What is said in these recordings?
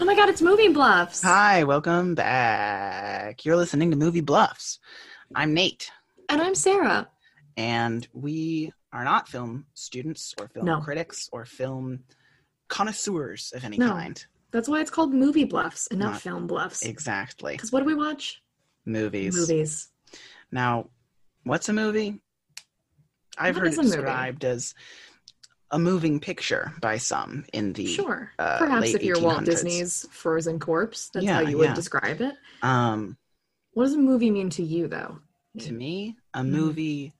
Oh my god, it's Movie Bluffs. Hi, welcome back. You're listening to Movie Bluffs. I'm Nate, And I'm Sarah. and we are not film students or film No. critics or film connoisseurs of any No. kind. That's why it's called Movie Bluffs and not, Not- Film Bluffs. Exactly. Because what do we watch? Movies. Movies. Now, what's a movie? I've What heard it a movie? described as a moving picture by some in the Sure. uh, Perhaps if you're Walt Disney's Frozen Corpse, that's Yeah, how you would yeah. describe it. um What does a movie mean to you, though? To me, a Mhm. movie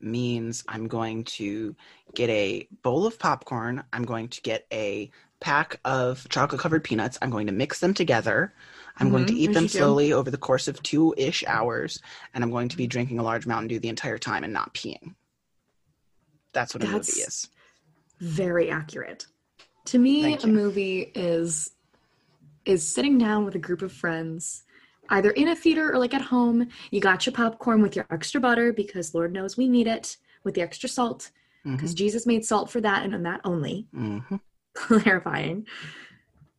means I'm going to get a bowl of popcorn. I'm going to get a pack of chocolate covered peanuts. I'm going to mix them together. I'm going to Mhm, eat them you do. slowly over the course of two ish hours. And I'm going to be drinking a large Mountain Dew the entire time and not peeing. That's what a movie is. Very accurate. To me, a movie is is sitting down with a group of friends, either in a theater or like at home. You got your popcorn with your extra butter because Lord knows we need it, with the extra salt because Jesus made salt for that and on that only. hmm clarifying.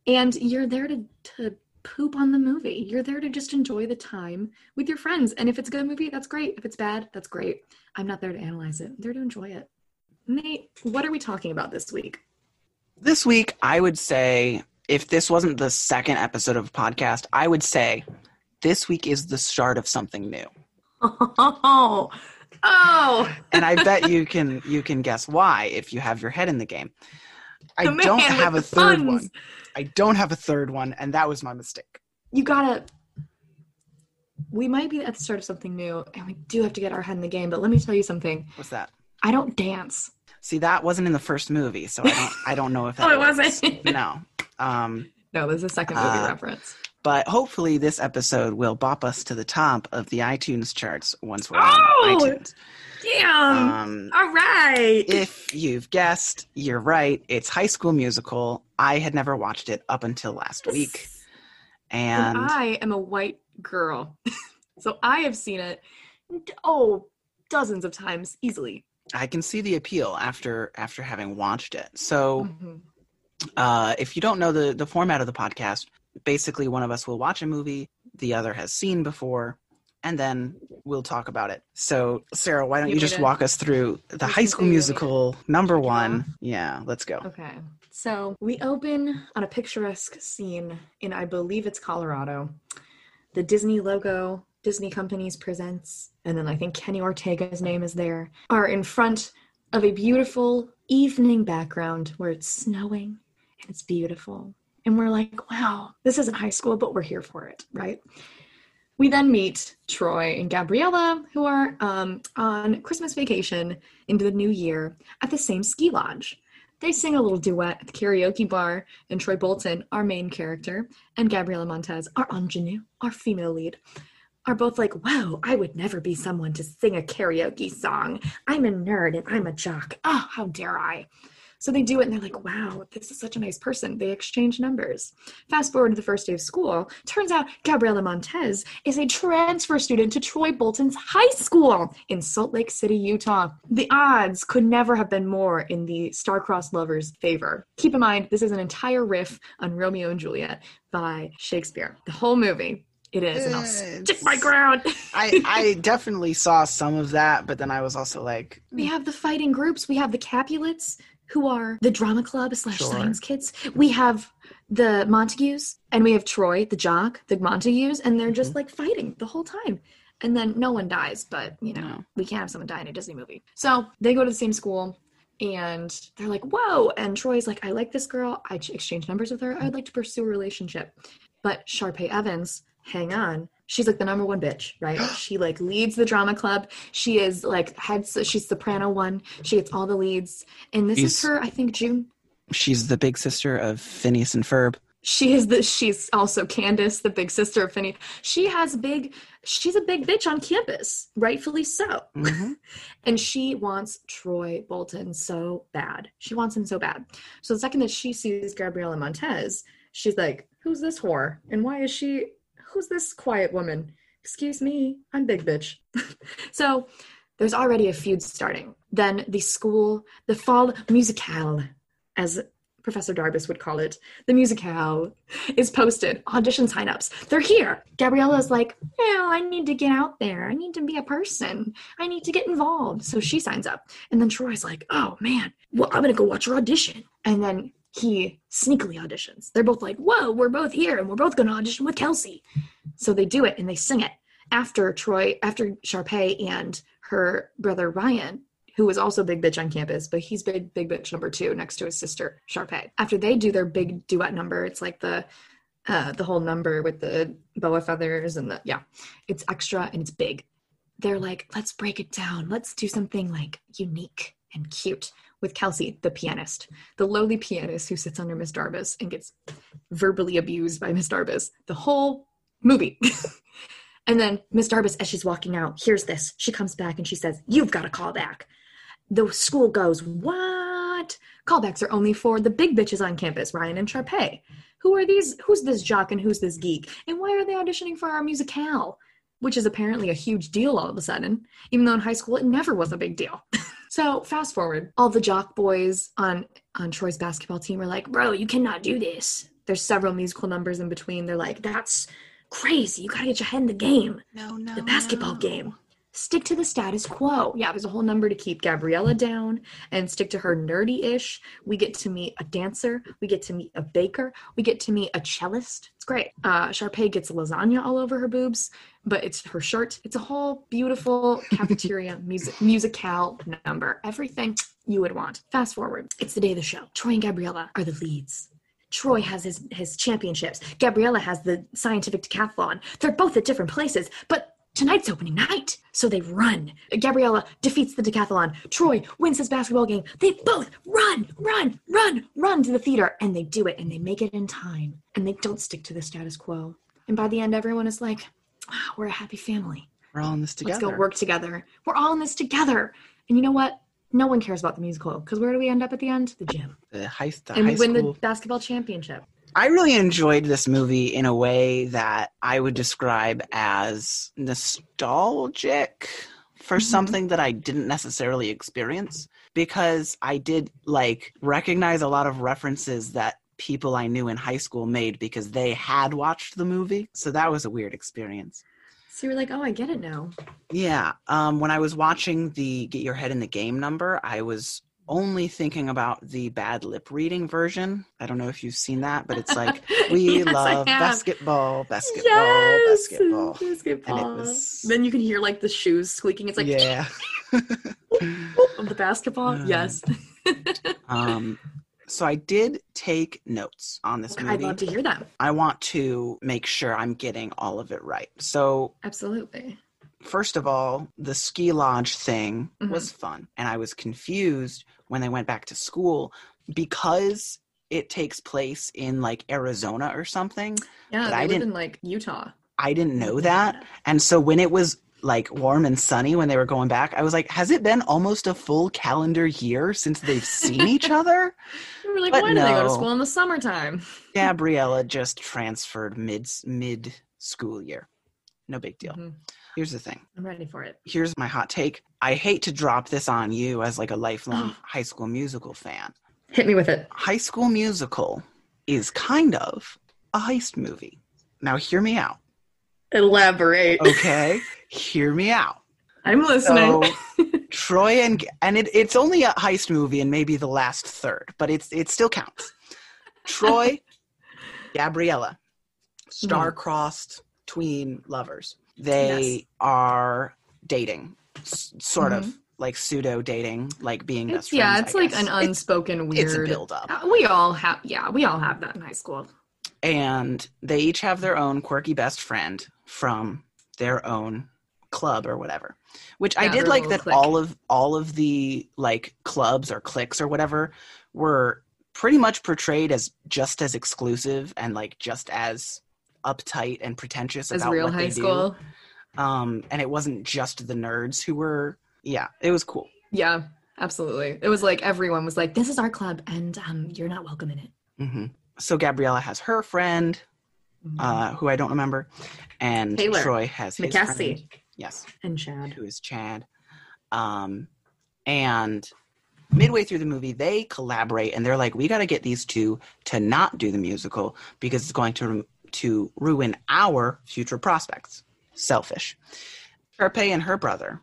And you're there to, to poop on the movie. You're there to just enjoy the time with your friends. And if it's a good movie, that's great. If it's bad, that's great. I'm not there to analyze it. I'm there to enjoy it. Nate, what are we talking about this week? This week, I would say, if this wasn't the second episode of a podcast, I would say this week is the start of something new. Oh, oh, and I bet you can you can guess why if you have your head in the game. I The don't have a third one. I don't have a third one, and that was my mistake. you gotta. We might be at the start of something new, and we do have to get our head in the game. But let me tell you something. What's that? I don't dance. See, that wasn't in the first movie, so I don't I don't know if that Oh, it works. wasn't? no. Um, No, there's a second movie Uh, reference. but hopefully this episode will bop us to the top of the iTunes charts once we're Oh! on iTunes. Damn. Um, All right. if you've guessed, you're right. It's High School Musical. I had never watched it up until last week, And and I am a white girl. so I have seen it, oh, dozens of times easily. I can see the appeal after after having watched it. So, Mhm. uh, if you don't know the the format of the podcast, basically one of us will watch a movie the other has seen before, and then we'll talk about it. So, Sarah, why don't You you just walk us through the High School Musical number one? Yeah, let's go. Okay. So we open on a picturesque scene in, I believe it's Colorado. The Disney logo, Disney Companies presents, and then I think Kenny Ortega's name is there, are in front of a beautiful evening background where it's snowing and it's beautiful. And we're like, wow, this isn't high school, but we're here for it, right? We then meet Troy and Gabriella, who are um, on Christmas vacation into the new year at the same ski lodge. They sing a little duet at the karaoke bar, and Troy Bolton, our main character, and Gabriella Montez, our ingenue, our female lead, are both like, wow, I would never be someone to sing a karaoke song. I'm a nerd and I'm a jock. Oh, how dare I? So they do it and they're like, wow, this is such a nice person. They exchange numbers. Fast forward to the first day of school. Turns out Gabriella Montez is a transfer student to Troy Bolton's high school in Salt Lake City, Utah. The odds could never have been more in the star-crossed lovers' favor. Keep in mind, this is an entire riff on Romeo and Juliet by Shakespeare. The whole movie. It is, and I'll stick my ground. I I definitely saw some of that, but then I was also like, We hmm. have the fighting groups. We have the Capulets, who are the drama club slash Sure. science kids. We have the Montagues, and we have Troy, the jock, the Montagues, and they're just mm-hmm. like fighting the whole time. And then no one dies, but you know, No. we can't have someone die in a Disney movie. So they go to the same school and they're like, whoa. And Troy's like, I like this girl. I exchange numbers with her. I'd like to pursue a relationship. But Sharpay Evans, hang on. She's like the number one bitch, right? she like leads the drama club. She is like head. She's soprano one. She gets all the leads, and this is her. I think June. she's the big sister of Phineas and Ferb. She is the. She's also Candace, the big sister of Finny. She has big. She's a big bitch on campus, rightfully so. Mhm. And she wants Troy Bolton so bad. She wants him so bad. So the second that she sees Gabriella Montez, she's like, "Who's this whore? And why is she? Who's this quiet woman? Excuse me, I'm big bitch. so there's already a feud starting. Then the school, the fall musicale, as Professor Darbus would call it, the musicale is posted. Audition signups. They're here. Gabriella's like, "Yeah, I need to get out there. I need to be a person. I need to get involved. So she signs up. And then Troy's like, oh man, well, I'm gonna go watch her audition. And then he sneakily auditions. They're both like, whoa, we're both here and we're both gonna audition with Kelsey. So they do it and they sing it. After Troy, after Sharpay and her brother Ryan who was also big bitch on campus, but he's big big bitch number two next to his sister Sharpay. After they do their big duet number, it's like the uh, the whole number with the boa feathers and the yeah, it's extra and it's big. They're like, let's break it down. Let's do something like unique and cute with Kelsey, the pianist, the lowly pianist who sits under Miss Darbus and gets verbally abused by Miss Darbus the whole movie. and then Miss Darbus, as she's walking out, hears this. She comes back and she says, You've got to call back the school goes, What? Callbacks are only for the big bitches on campus, Ryan and Sharpay. Who are these? Who's this jock and who's this geek? And why are they auditioning for our musicale? Which is apparently a huge deal all of a sudden, even though in high school it never was a big deal. so fast forward, all the jock boys on on Troy's basketball team are like, "Bro, you cannot do this." There's several musical numbers in between. They're like, "That's crazy. You gotta get your head in the game. No, no. The basketball no. game." Stick to the status quo. Yeah, there's a whole number to keep Gabriella down and stick to her nerdy ish. We get to meet a dancer. We get to meet a baker. We get to meet a cellist. It's great. Uh, Sharpay gets lasagna all over her boobs, but it's her shirt. It's a whole beautiful cafeteria music musicale number. Everything you would want. Fast forward. It's the day of the show. Troy and Gabriella are the leads. Troy has his, his championships. Gabriella has the scientific decathlon. They're both at different places, but tonight's opening night. So they run. Gabriella defeats the decathlon. Troy wins his basketball game. They both run, run, run, run to the theater. And they do it and they make it in time. And they don't stick to the status quo. And by the end, everyone is like, wow, we're a happy family. We're all in this together. Let's go work together. We're all in this together. And you know what? No one cares about the musical because where do we end up at the end? The gym. The high, the and high we win school. the basketball championship. I really enjoyed this movie in a way that I would describe as nostalgic for Mhm. something that I didn't necessarily experience because I did like recognize a lot of references that people I knew in high school made because they had watched the movie. So that was a weird experience. So you're like, oh, I get it now. Yeah. Um, when I was watching the Get Your Head in the Game number, I was only thinking about the bad lip reading version. I don't know if you've seen that, but it's like, we Yes, love basketball, basketball, yes! basketball. basketball. was- Then you can hear like the shoes squeaking. It's like yeah. of the basketball. Um, yes. um, so I did take notes on this movie. I'd love to hear that. I want to make sure I'm getting all of it right. So Absolutely. First of all, the ski lodge thing Mhm. was fun. And I was confused when they went back to school because it takes place in like Arizona or something. Yeah, I live didn't- in like Utah. I didn't know that. And so when it was like warm and sunny when they were going back, I was like, has it been almost a full calendar year since they've seen each other? We were like, But why do they go to school in the summertime? Gabriella just transferred mid mid school year. No big deal. Mhm. Here's the thing. I'm ready for it. here's my hot take. I hate to drop this on you as like a lifelong high school musical fan. Hit me with it. High school musical is kind of a heist movie. Now hear me out. Elaborate. Okay? hear me out. I'm listening. So Troy and and it, it's only a heist movie and maybe the last third, but it's it still counts. Troy, Gabriella, mm-hmm. star-crossed tween lovers. They Yes. are dating, s- sort of Mhm. like pseudo dating, like being it's best friends. yeah, it's I like guess. an It's- unspoken weird. It's a build up. Uh, we all have, yeah, we all have that in high school. and they each have their own quirky best friend from their own club or whatever which i did like that clique. all of all of the like clubs or cliques or whatever were pretty much portrayed as just as exclusive and like just as uptight and pretentious As about real what high they school. do um and it wasn't just the nerds who were yeah it was cool Yeah, absolutely. It was like everyone was like, "This is our club, and um, you're not welcome in it." hmm so gabriella has her friend uh, who I don't remember, and Taylor Troy has his McKessie. friend, yes, and Chad. who is Chad. Um, and midway through the movie, they collaborate and they're like, "We got to get these two to not do the musical because it's going to to ruin our future prospects." Selfish. Sharpay and her brother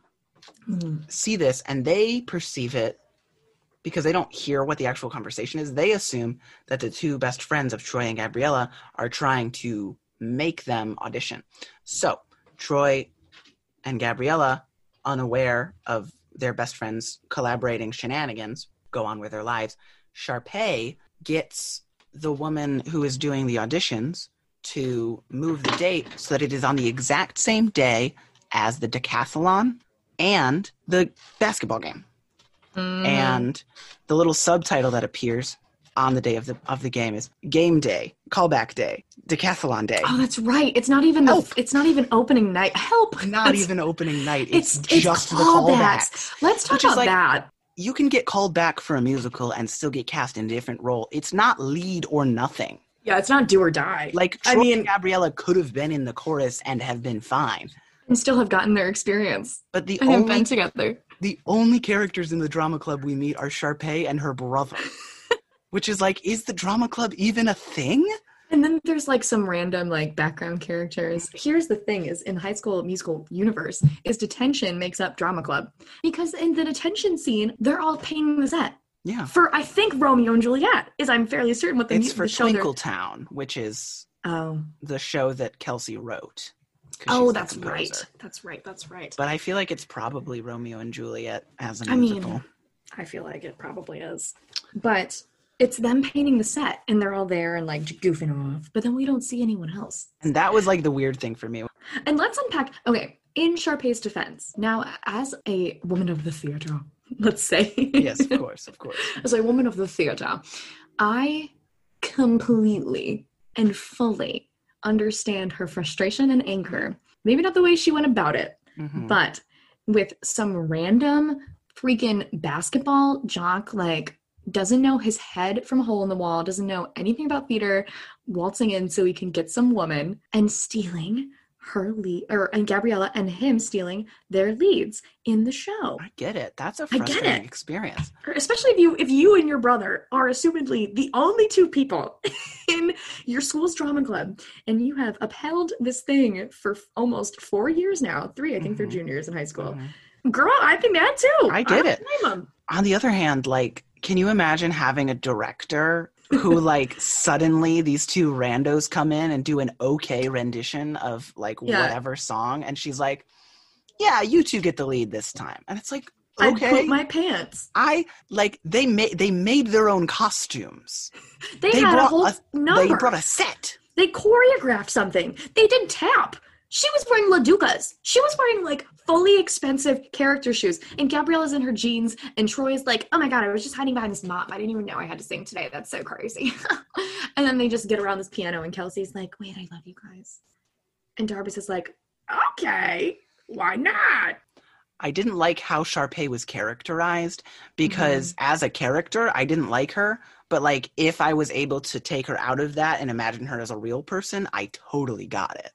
Mhm. see this and they perceive it because they don't hear what the actual conversation is. They assume that the two best friends of Troy and Gabriella are trying to make them audition. So Troy and Gabriella, unaware of their best friends collaborating shenanigans, go on with their lives. Sharpay gets the woman who is doing the auditions to move the date so that it is on the exact same day as the decathlon and the basketball game. Mm. And the little subtitle that appears on the day of the of the game is game day, callback day, decathlon day. oh, that's right. It's not even the. It's not even opening night. Help! Not That's- even opening night. It's, It's it's just the callbacks. callbacks. Let's talk about like- that. You can get called back for a musical and still get cast in a different role. It's not lead or nothing. Yeah, it's not do or die. Like I Troy mean- and Gabriella could have been in the chorus and have been fine. and still have gotten their experience But the and have only been together. the only characters in the drama club we meet are Sharpay and her brother. Which is like, is the drama club even a thing? And then there's like some random like background characters. Here's the thing is in high school musical universe is detention makes up drama club. Because in the detention scene, they're all painting the set. Yeah. For I think Romeo and Juliet is I'm fairly certain what the, It's mu- for the Twinkletown, which is Oh. the show that Kelsey wrote. Oh, that's right. That's right. That's right. But I feel like it's probably Romeo and Juliet as a I mean. I feel like it probably is. But it's them painting the set and they're all there and like goofing off, but then we don't see anyone else. and that was like the weird thing for me. And let's unpack. Okay, in Sharpay's defense, now as a woman of the theater, let's say. Yes, of course, of course. as a woman of the theater, I completely and fully understand her frustration and anger. Maybe not the way she went about it, Mhm. but with some random freaking basketball jock like doesn't know his head from a hole in the wall doesn't know anything about theater waltzing in so he can get some woman and stealing her lead or and gabriella and him stealing their leads in the show I get it. That's a I get frustrating it. experience. Especially if you if you and your brother are assumedly the only two people in your school's drama club and you have upheld this thing for f- almost four years now three i think they're Mhm. juniors in high school Mhm. girl i think that too I get don't it. On the other hand, like, can you imagine having a director who, like, suddenly these two randos come in and do an okay rendition of, like, Yeah. whatever song? And she's like, yeah, you two get the lead this time. And it's like, okay. my pants I like they made they made their own costumes. they, They had a whole a- number They brought a set. they choreographed something they did tap she was wearing laducas. She was wearing like fully expensive character shoes. And gabriella's in her jeans and troy's like oh my god i was just hiding behind this mop. I didn't even know i had to sing today. That's so crazy. And then they just get around this piano and kelsey's like wait i love you guys. And Darbus is like okay why not? I didn't like how Sharpay was characterized because mm-hmm. as a character, I didn't like her. But like, if I was able to take her out of that and imagine her as a real person, I totally got it.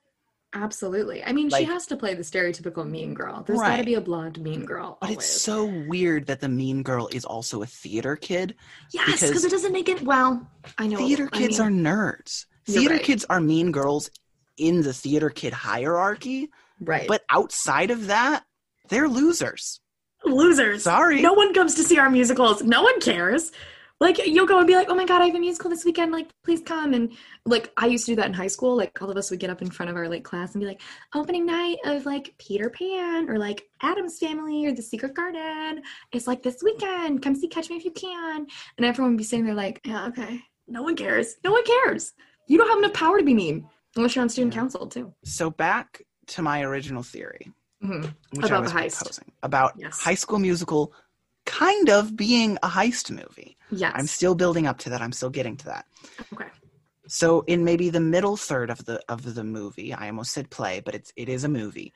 Absolutely i mean Like- she has to play the stereotypical mean girl there's got to be a blonde mean girl But always. it's so weird that the mean girl is also a theater kid. yes because- it doesn't make it well i know Theater I kids mean- are nerds. Theater right. kids are mean girls in the theater kid hierarchy. right But outside of that, they're losers. losers. Sorry. No one comes to see our musicals. No one cares. Like you'll go and be like, "Oh my god, I have a musical this weekend. Like, please come." And like I used to do that in high school. Like all of us would get up in front of our like class and be like, "Opening night of like Peter Pan or like Addams Family or The Secret Garden. It's like this weekend. Come see Catch Me If You Can." And everyone would be sitting there like, "Yeah, okay." No one cares. No one cares. You don't have enough power to be mean unless you're on student council too. So back to my original theory. Mhm. which I About was the heist. proposing about Yes. High School Musical kind of being a heist movie. Yes. I'm still building up to that. I'm still getting to that. okay. So in maybe the middle third of the of the movie, I almost said play, but it's it is a movie.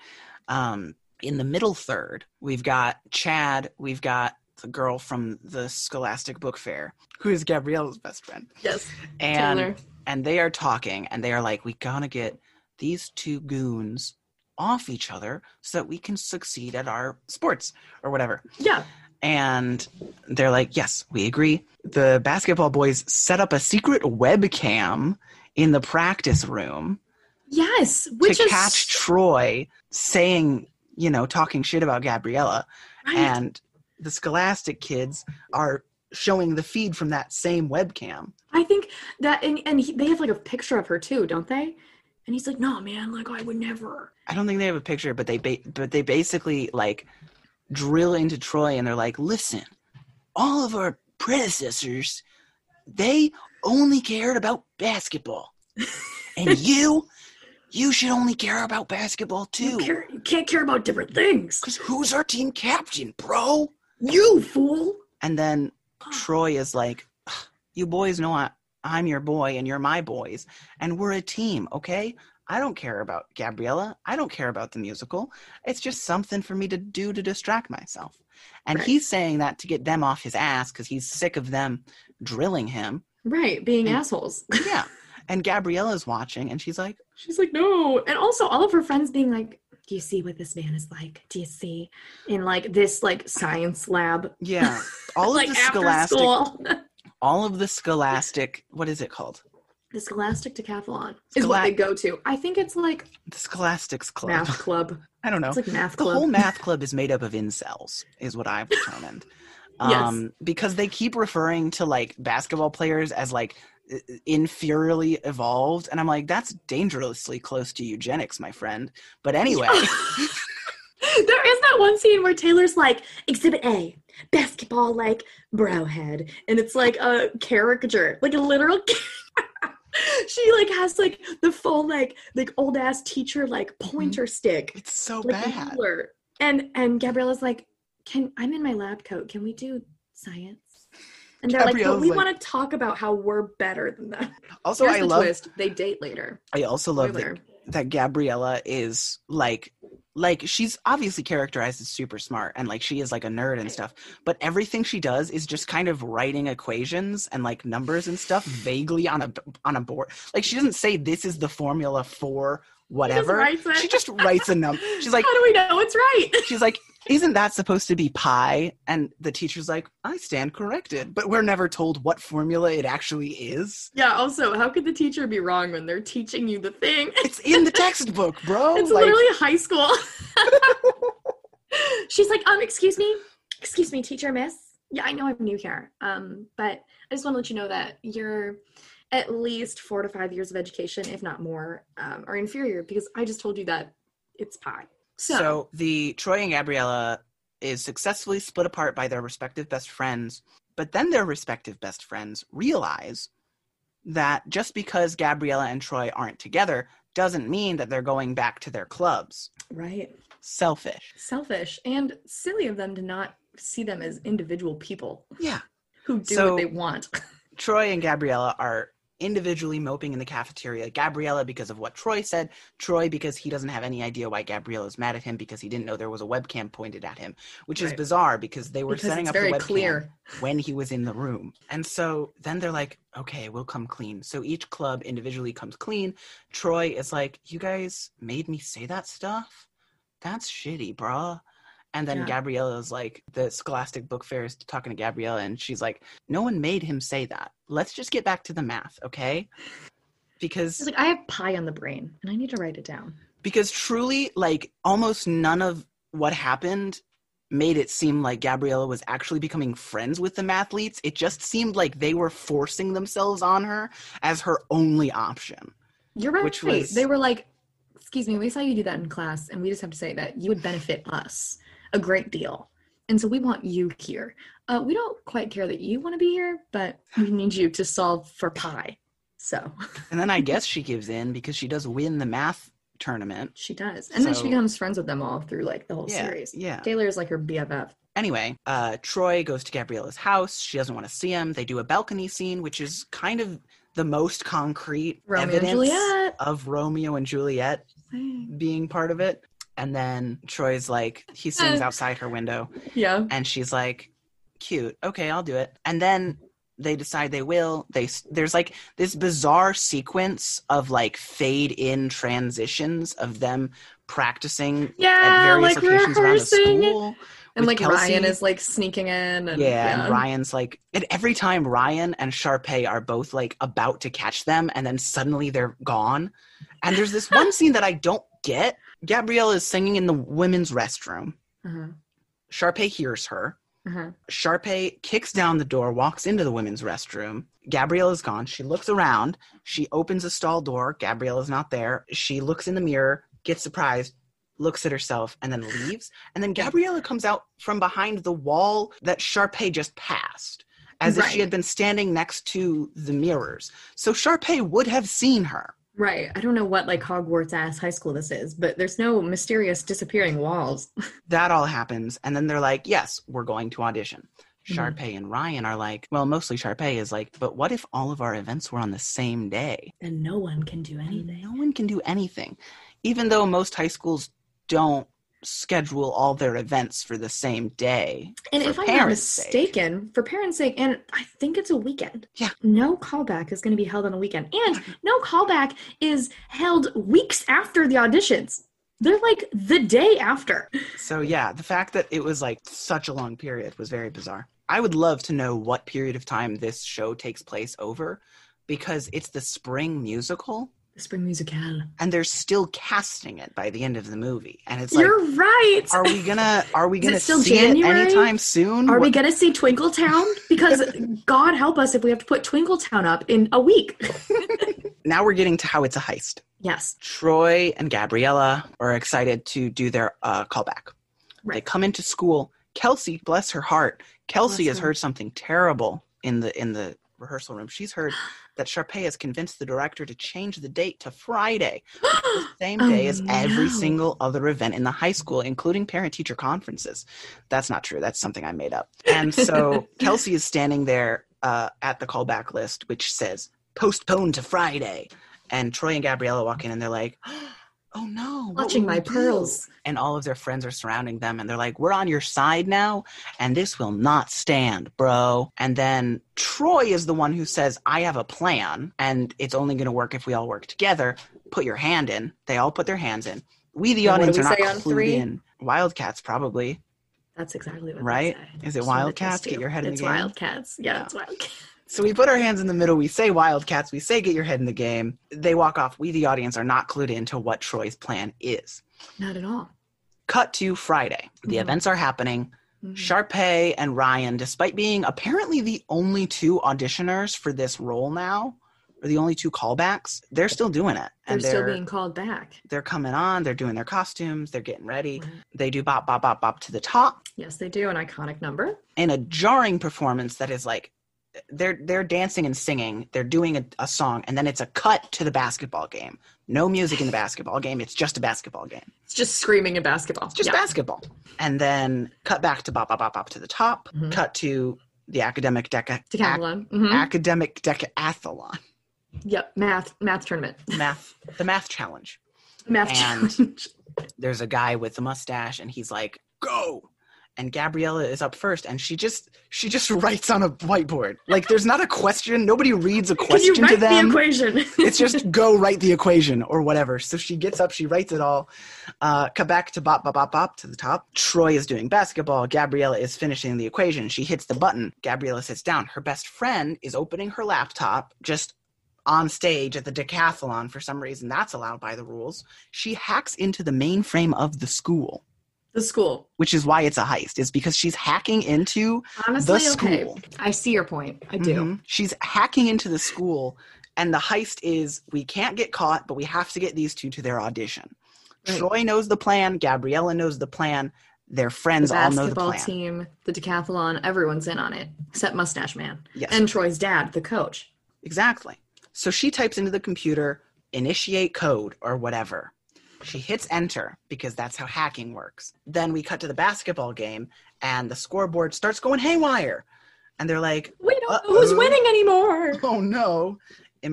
Um, in the middle third, we've got Chad, we've got the girl from the Scholastic Book Fair, who is Gabriella's best friend, Yes. and Taylor. and they are talking and they are like, we gotta get these two goons off each other so that we can succeed at our sports or whatever. Yeah. And they're like, yes, we agree. The basketball boys set up a secret webcam in the practice room Yes. Which to is catch Troy saying, you know, talking shit about Gabriella. right. And the Scholastic kids are showing the feed from that same webcam. I think that and, and he, they have like a picture of her too, don't they? And he's like, "No, man, like I would never." I don't think they have a picture, but they ba- but they basically like drill into Troy and they're like, "Listen, all of our predecessors, they only cared about basketball, and you, you should only care about basketball You, too. care, you can't care about different things. Cause who's our team captain, bro?" You fool. And then Troy is like, "You boys know I, I'm your boy and you're my boys, and we're a team, okay? I don't care about Gabriella. I don't care about the musical. It's just something for me to do to distract myself." And Right. he's saying that to get them off his ass because he's sick of them drilling him. Right, being And- assholes. Yeah. and Gabriella's watching, and she's like, She's like, "No," and also all of her friends being like, "Do you see what this man is like? Do you see?" In like this like science lab, "Yeah." All of like the scholastic, all of the scholastic. What is it called? The Scholastic Decathlon is what Schola- they go to. I think it's like The Scholastics Club. math club. I don't know. It's like math club. the whole math club is made up of incels is what i've determined Yes. um because they keep referring to like basketball players as like inferiorly evolved and i'm like that's dangerously close to eugenics my friend but anyway there is that one scene where Taylor's like, Exhibit A, basketball like bro head. And it's like a caricature, like a literal She like has like the full like like old ass teacher like mm-hmm. pointer stick. it's so Like bad ruler. And and Gabriella's like, Can I'm in my lab coat. Can we do science? And they're like, Gabriella's but we like- want to talk about how we're better than them. also Here's i the love twist. They date later. i also love Spoiler. that, that gabriella is like like she's obviously characterized as super smart and like she is like a nerd and stuff but everything she does is just kind of writing equations and like numbers and stuff mm. vaguely on a on a board. Like she doesn't say this is the formula for whatever. writes she just writes a number she's like How do we know it's right? she's like isn't that supposed to be pi and the teacher's like i stand corrected but we're never told what formula it actually is Yeah, also, how could the teacher be wrong when they're teaching you the thing? it's in the textbook bro It's like literally high school. She's like, um, excuse me, excuse me, teacher, miss. Yeah, I know I'm new here. Um, but I just want to let you know that you're at least four to five years of education, if not more, um, are inferior because I just told you that it's pi. So, So the Troy and Gabriella is successfully split apart by their respective best friends, but then their respective best friends realize that just because Gabriella and Troy aren't together doesn't mean that they're going back to their clubs. right, Selfish. selfish and silly of them to not see them as individual people Yeah. who do So- what they want. Troy and Gabriella are individually moping in the cafeteria. Gabriella because of what Troy said, Troy because he doesn't have any idea why Gabriella's mad at him because he didn't know there was a webcam pointed at him, which is bizarre because they were because setting up the webcam. clear. when he was in the room. And so then they're like, okay, we'll come clean. So each club individually comes clean. Troy is like, you guys made me say that stuff? That's shitty, bruh. And then Yeah. Gabriella is like, the Scholastic Book Fair is talking to Gabriella, and she's like, no one made him say that. Let's just get back to the math, okay? Because She's like, I have pie on the brain and I need to write it down. because truly like almost none of what happened made it seem like Gabriella was actually becoming friends with the mathletes. It just seemed like they were forcing themselves on her as her only option. You're right. Which was- They were like, excuse me, we saw you do that in class, and we just have to say that you would benefit us a great deal. And so we want you here. Uh, we don't quite care that you want to be here, but we need you to solve for pi. So And then I guess she gives in because she does win the math tournament. she does. And then she becomes friends with them all through like the whole Yeah, series. yeah. Taylor is like her BFF. Anyway, uh, Troy goes to Gabriella's house. She doesn't want to see him. They do a balcony scene, which is kind of the most concrete Romeo evidence of Romeo and Juliet being part of it. And then Troy's like, he sings outside her window, Yeah. and she's like, cute. Okay, I'll do it. And then they decide they will. They there's like this bizarre sequence of like fade in transitions of them practicing at various like locations around the rehearsing. school. And like Ryan is like sneaking in. And, Yeah, and Ryan's like, and every time Ryan and Sharpay are both like about to catch them, and then suddenly they're gone. And there's this one scene that I don't get. Gabrielle is singing in the women's restroom. Uh-huh, Sharpay hears her. uh-huh. Sharpay kicks down the door, walks into the women's restroom. Gabrielle is gone. She looks around. She opens a stall door. Gabrielle is not there. She looks in the mirror, gets surprised, looks at herself, and then leaves. And then Gabriella comes out from behind the wall that Sharpay just passed, as if she had been standing next to the mirrors. So Sharpay would have seen her. Right. I don't know what like Hogwarts ass high school this is, but there's no mysterious disappearing walls. That all happens. And then they're like, yes, we're going to audition. Mhm. Sharpay and Ryan are like, well, mostly Sharpay is like, but what if all of our events were on the same day? And no one can do And No one can do anything. Even though most high schools don't schedule all their events for the same day. And if I'm not parents' sake. mistaken, for parents' sake, and I think it's a weekend. Yeah. No callback is going to be held on a weekend. And no callback is held weeks after the auditions. They're like the day after. So yeah, the fact that it was like such a long period was very bizarre. I would love to know what period of time this show takes place over because it's the spring musical Spring Musical. and they're still casting it by the end of the movie. And it's like You're right. are we gonna are we gonna still see January? it anytime soon? Are we going to see Twinkle Town? Because God help us if we have to put Twinkle Town up in a week. now we're getting to how it's a heist. yes. Troy and Gabriella are excited to do their uh, callback. They come into school. Kelsey, bless her heart, Kelsey Bless has her. heard something terrible in the in the rehearsal room. She's heard that Sharpay has convinced the director to change the date to Friday, the same Oh, day as every no. single other event in the high school, including parent teacher conferences. That's not true. That's something I made up. And so Kelsey is standing there uh, at the callback list, which says postponed to Friday. And Troy and Gabriella walk in and they're like, oh no. watching my do?" pearls. And all of their friends are surrounding them and they're like, we're on your side now and this will not stand, bro. And then Troy is the one who says, I have a plan and it's only going to work if we all work together. Put your hand in. They all put their hands in. We, the And audience, we are not clued in. Wildcats, probably. That's exactly what Right? Is it Just wanted to Wildcats? Get your head in the it's game? Wildcats. Yeah, Yeah. it's Wildcats. So we put our hands in the middle. We say Wildcats. We say get your head in the game. They walk off. We, the audience, are not clued into what Troy's plan is. Not at all. Cut to Friday. The Mhm. events are happening. Mhm. Sharpay and Ryan, despite being apparently the only two auditioners for this role now, or the only two callbacks, they're still doing it. They're And still they're being called back. they're coming on, they're doing their costumes, they're getting ready. Right. They do bop bop bop bop to the top Yes, they do. An iconic number. in a jarring performance that is like they're they're dancing and singing, they're doing a, a song, and then it's a cut to the basketball game. No music in the basketball game, it's just a basketball game. It's just screaming in basketball. It's just yeah. basketball. And then cut back to bop bop bop bop to the top, Mhm. cut to the academic deca Decathlon. Mhm. academic decathlon Yep. Math. Math tournament. math the math challenge Math And- challenge. there's a guy with a mustache and he's like go and gabriella is up first and she just she just writes on a whiteboard. Like there's not a question. Nobody reads a Can you question to write the them. equation? it's just go write the equation or whatever. So she gets up she writes it all. Uh back to bop bop bop bop to the top. Troy is doing basketball. Gabriella is finishing the equation. She hits the button. Gabriella sits down. Her best friend is opening her laptop just on stage at the decathlon. For some reason that's allowed by the rules. She hacks into the mainframe of the school the school. which is why it's a heist is because she's hacking into Honestly, the okay. school I see your point. I do. Mhm. she's hacking into the school and the heist is we can't get caught but we have to get these two to their audition Right. troy knows the plan gabriella knows the plan their The friends all know the plan. basketball team, the decathlon, everyone's in on it except Mustache Man yes and Troy's dad, the coach. exactly so she types into the computer initiate code or whatever she hits enter because that's how hacking works then we cut to the basketball game and the scoreboard starts going haywire and they're like We don't know who's winning anymore. oh no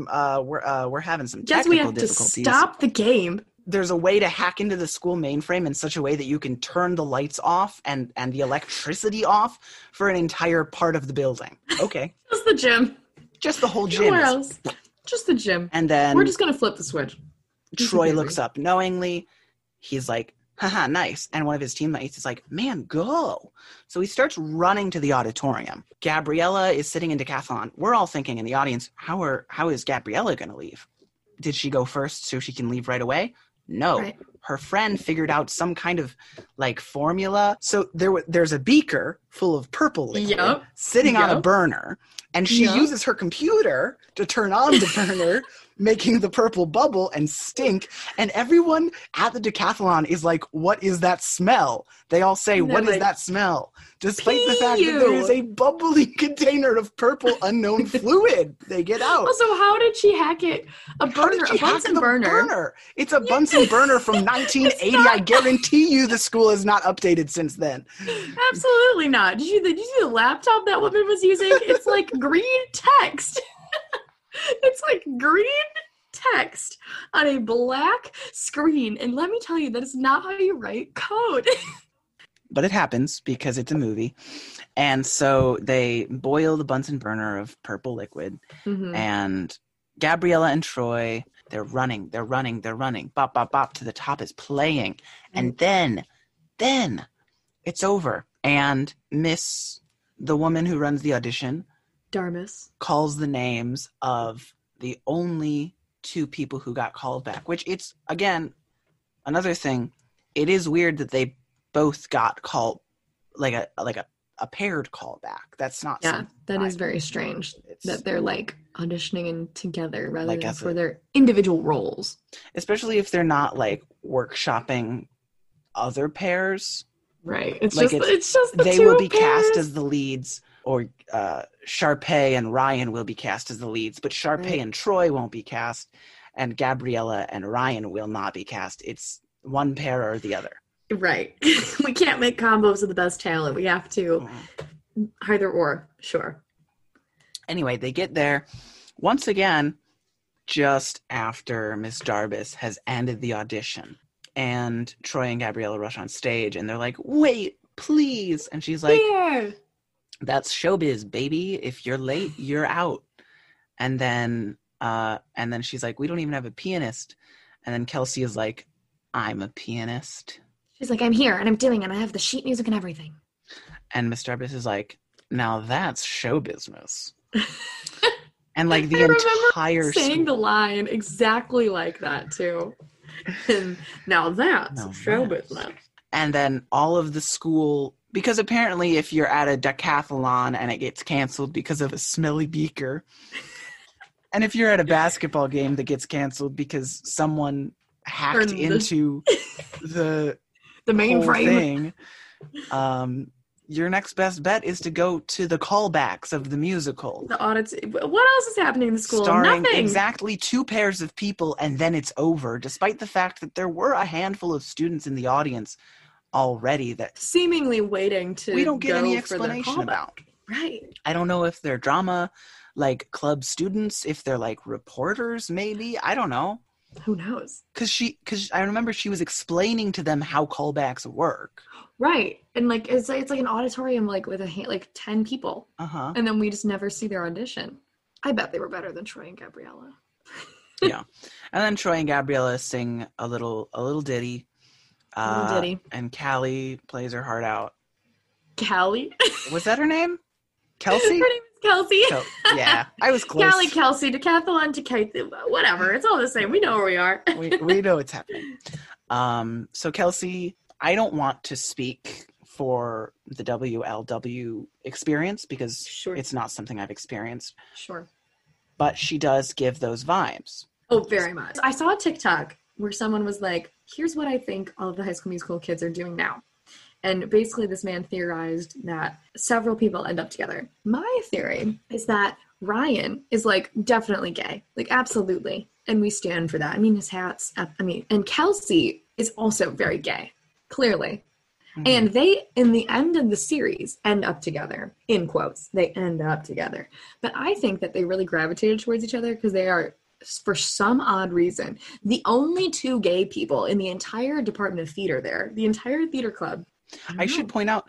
uh, we're uh, we're having some technical we have to stop the game there's a way to hack into the school mainframe in such a way that you can turn the lights off and and the electricity off for an entire part of the building. Okay, Just the gym. just the whole gym. Nowhere else. Just the gym. And then We're just gonna flip the switch. Troy looks up knowingly. He's like, haha, nice. And one of his teammates is like, man, go. So he starts running to the auditorium. Gabriella is sitting in decathlon. We're all thinking in the audience, how are how is Gabriella gonna leave? Did she go first so she can leave right away? No. Right. Her friend figured out some kind of like formula. So there there's a beaker full of purple liquid Yup. sitting on a burner, and she Yup. uses her computer to turn on the burner, making the purple bubble and stink. And everyone at the decathlon is like, "What is that smell?" They all say, "What is that smell?" Despite the fact that there "Pee is you." a bubbling container of purple unknown fluid they get out. Also, how did she hack it? A burner, a Bunsen the burner. It's a Bunsen burner from 1980. not- I guarantee you the school has not updated since then. Absolutely not. Did you did you see the laptop that woman was using? It's like green text. It's like green text on a black screen. And let me tell you, that is not how you write code. but it happens because it's a movie. And so they boil the Bunsen burner of purple liquid, Mhm. and Gabriella and Troy, they're running, they're running, they're running. Bop, bop, bop to the top is playing. And then, then it's over. And Miss, the woman who runs the audition, Darbus. calls the names of the only two people who got called back, which it's, again, another thing. It is weird that they both got called like a like a, a paired callback. That's not Yeah, that is very strange it's, that they're like auditioning in together rather Like than for a- their individual roles. especially if they're not like workshopping other pairs. Right. It's Like just it's- it's, just the they will be cast as the leads, or uh, Sharpay and Ryan will be cast as the leads, but Sharpay Right. and Troy won't be cast, and Gabriella and Ryan will not be cast. It's one pair or the other. Right. we can't make combos of the best talent. We have to either or. Sure. Anyway, they get there once again just after Miss Darbus has ended the audition. And Troy and Gabriella rush on stage and they're like, wait, please. And she's like, Here. That's showbiz, baby. If you're late, you're out. And then uh and then she's like, we don't even have a pianist. And then Kelsey is like, I'm a pianist. She's like, I'm here and I'm doing it. and I have the sheet music and everything. And Miss Darbus is like, now that's show business. And like the entire Saying school- the line exactly like that too. And now that's Now show that's- business. and then all of the school because apparently if you're at a decathlon and it gets canceled because of a smelly beaker and if you're at a basketball game that gets canceled because someone hacked the- into the The main whole frame. thing um your next best bet is to go to the callbacks of the musical The audits. What else is happening in the school? starring Nothing. exactly two pairs of people and then it's over despite the fact that there were a handful of students in the audience already that Seemingly waiting to. we don't get any explanation about. Right. I don't know if they're drama like club students, if they're like reporters maybe. I don't know. Who knows? Cuz she cuz I remember she was explaining to them how callbacks work. Right. And like it's like, it's like an auditorium like with a ha- like ten people, Uh-huh. and then we just never see their audition. I bet they were better than Troy and Gabriella. Yeah, and then Troy and Gabriella sing a little a little ditty. Uh, and Callie plays her heart out. Callie. Was that her name? Kelsey? Her name is Kelsey. Kel- yeah, I was close. Callie, Kelsey, Decathlon, to Kate. Whatever. It's all the same. We know where we are. we, we know what's happening. Um, so Kelsey, I don't want to speak for the WLW experience because Sure. it's not something I've experienced, Sure. but she does give those vibes. Oh, very much. I saw a TikTok where someone was like, here's what I think all of the high school musical kids are doing now. And basically, this man theorized that several people end up together. My theory is that Ryan is like definitely gay, like absolutely. And we stand for that. I mean, his hats, I mean, and Kelsey is also very gay, clearly. Mhm. And they, in the end of the series, end up together. In quotes, they end up together. But I think that they really gravitated towards each other because they are for some odd reason, the only two gay people in the entire department of theater there, the entire theater club. I should point out,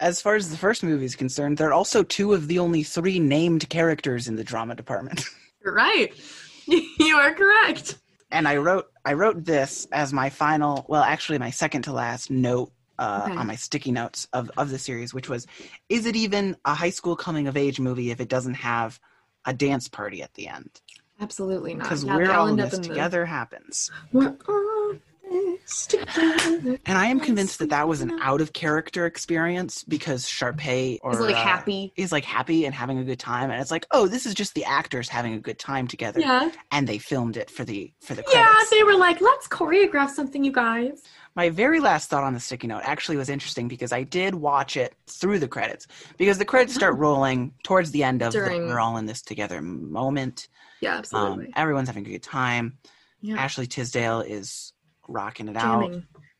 as far as the first movie is concerned, there are also two of the only three named characters in the drama department. You're right. you are correct. and I wrote I wrote this as my final, well, actually my second to last note uh, Okay. on my sticky notes of of the series, which was, is it even a high school coming of age movie if it doesn't have a dance party at the end? Absolutely not. Because Yeah, we're all in end up this the- together happens. We're all this together. And I am convinced that that was an out of character experience because Sharpay or He's like uh, happy. is like happy and having a good time, and it's like, oh, this is just the actors having a good time together, Yeah. and they filmed it for the for the Yeah, they were like, let's choreograph something, you guys. My very last thought on the sticky note actually was interesting because I did watch it through the credits because the credits start rolling towards the end of the During- "We're all in this together" moment. Yeah, Um, absolutely. everyone's having a good time. yeah. Ashley Tisdale is rocking it out,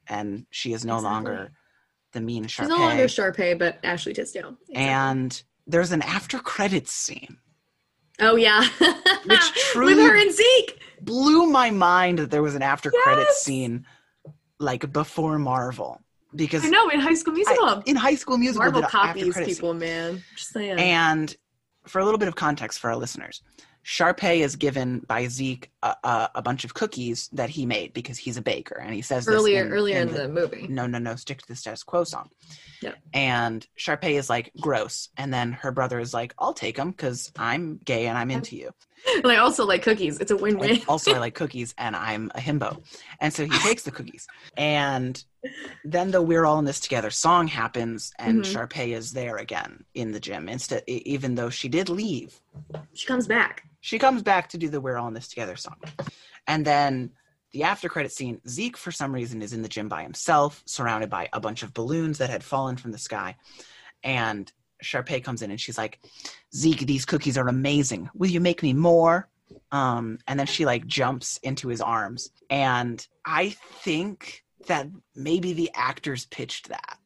and she is no Exactly. longer the mean Sharpay. She's no longer Sharpay, but Ashley Tisdale. Exactly. and there's an after credits scene. oh yeah, Which with truly- her and Zeke. Blew my mind that there was an after credits Yes! scene like before Marvel because I know in High School Musical. I- in High School Musical Marvel did a after copies credits people, man. Just saying. And for a little bit of context for our listeners, Sharpay is given by Zeke a, a, a bunch of cookies that he made because he's a baker, and he says this earlier, in- earlier in, in the, movie. no, no, no, stick to the status quo song. Yeah. And Sharpay is like gross, and then her brother is like, "I'll take them because I'm gay and I'm into you." And I also like cookies. It's a win-win. And also, I like cookies, and I'm a himbo, and so he takes the cookies, and then the "We're All in This Together" song happens, and Mhm. Sharpay is there again in the gym. Instead, even though she did leave, she comes back. She comes back to do the "We're All in This Together" song, and then the after credit scene. Zeke, for some reason, is in the gym by himself, surrounded by a bunch of balloons that had fallen from the sky, and Sharpay comes in and she's like, "Zeke, these cookies are amazing. Will you make me more?" Um, and then she like jumps into his arms, and I think that maybe the actors pitched that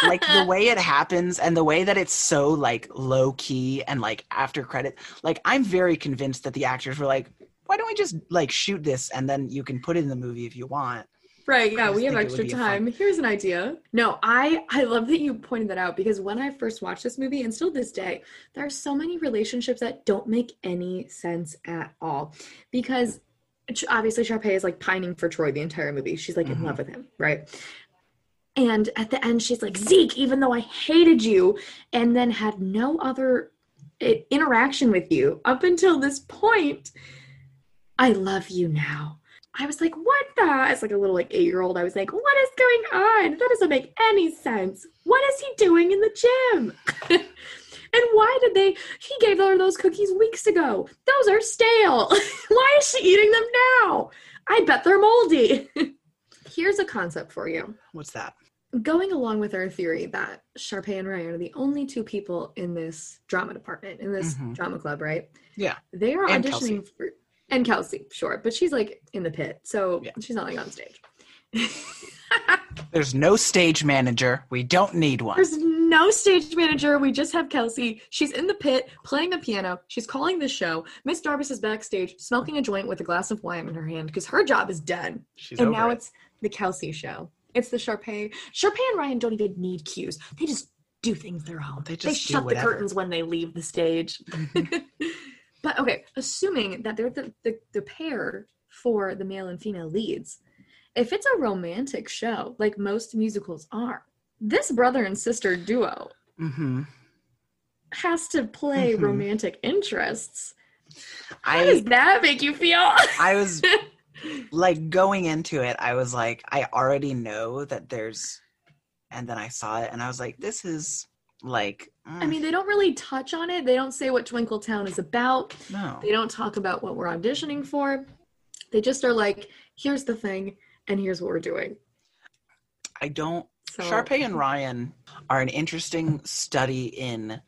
like the way it happens and the way that it's so like low key and like after credit like i'm very convinced that the actors were like why don't we just like shoot this and then you can put it in the movie if you want Right, yeah, we have think it would extra time. Here's an idea. No, I I love that you pointed that out because when I first watched this movie and still this day, there are so many relationships that don't make any sense at all. Because obviously Sharpay is like pining for Troy the entire movie. She's like in Mhm. love with him, right? And at the end she's like, "Zeke, even though I hated you and then had no other eh, interaction with you up until this point, I love you now." I was like, what the? As like a little like eight year old, I was like, what is going on? That doesn't make any sense. What is he doing in the gym? and why did they? He gave her those cookies weeks ago. Those are stale. why is she eating them now? I bet they're moldy. Here's a concept for you. what's that Going along with our theory that Sharpay and Ryan are the only two people in this drama department, in this Mhm. drama club, right? Yeah. They are And auditioning for and Kelsi, sure, but she's like in the pit, so Yeah. she's not like on stage. there's no stage manager we don't need one There's no stage manager. We just have Kelsi. She's in the pit playing the piano. She's calling the show. Miss Darbus is backstage smoking a joint with a glass of wine in her hand because her job is done. she's and now it. it's the Kelsi show. It's the Sharpay. Sharpay and Ryan don't even need cues. They just do things their own. They just do shut the curtains when they leave the stage. but okay, assuming that they're the, the, the pair for the male and female leads, if it's a romantic show, like most musicals are, this brother and sister duo hmm has to play Mhm. romantic interests. How does that make you feel? i was like going into it i was like i already know that there's and then i saw it and i was like this is like I mm, mean, they don't really touch on it. They don't say what Twinkle Town is about. no They don't talk about what we're auditioning for. They just are like, here's the thing, and here's what we're doing. i don't So, Sharpay and Ryan are an interesting study in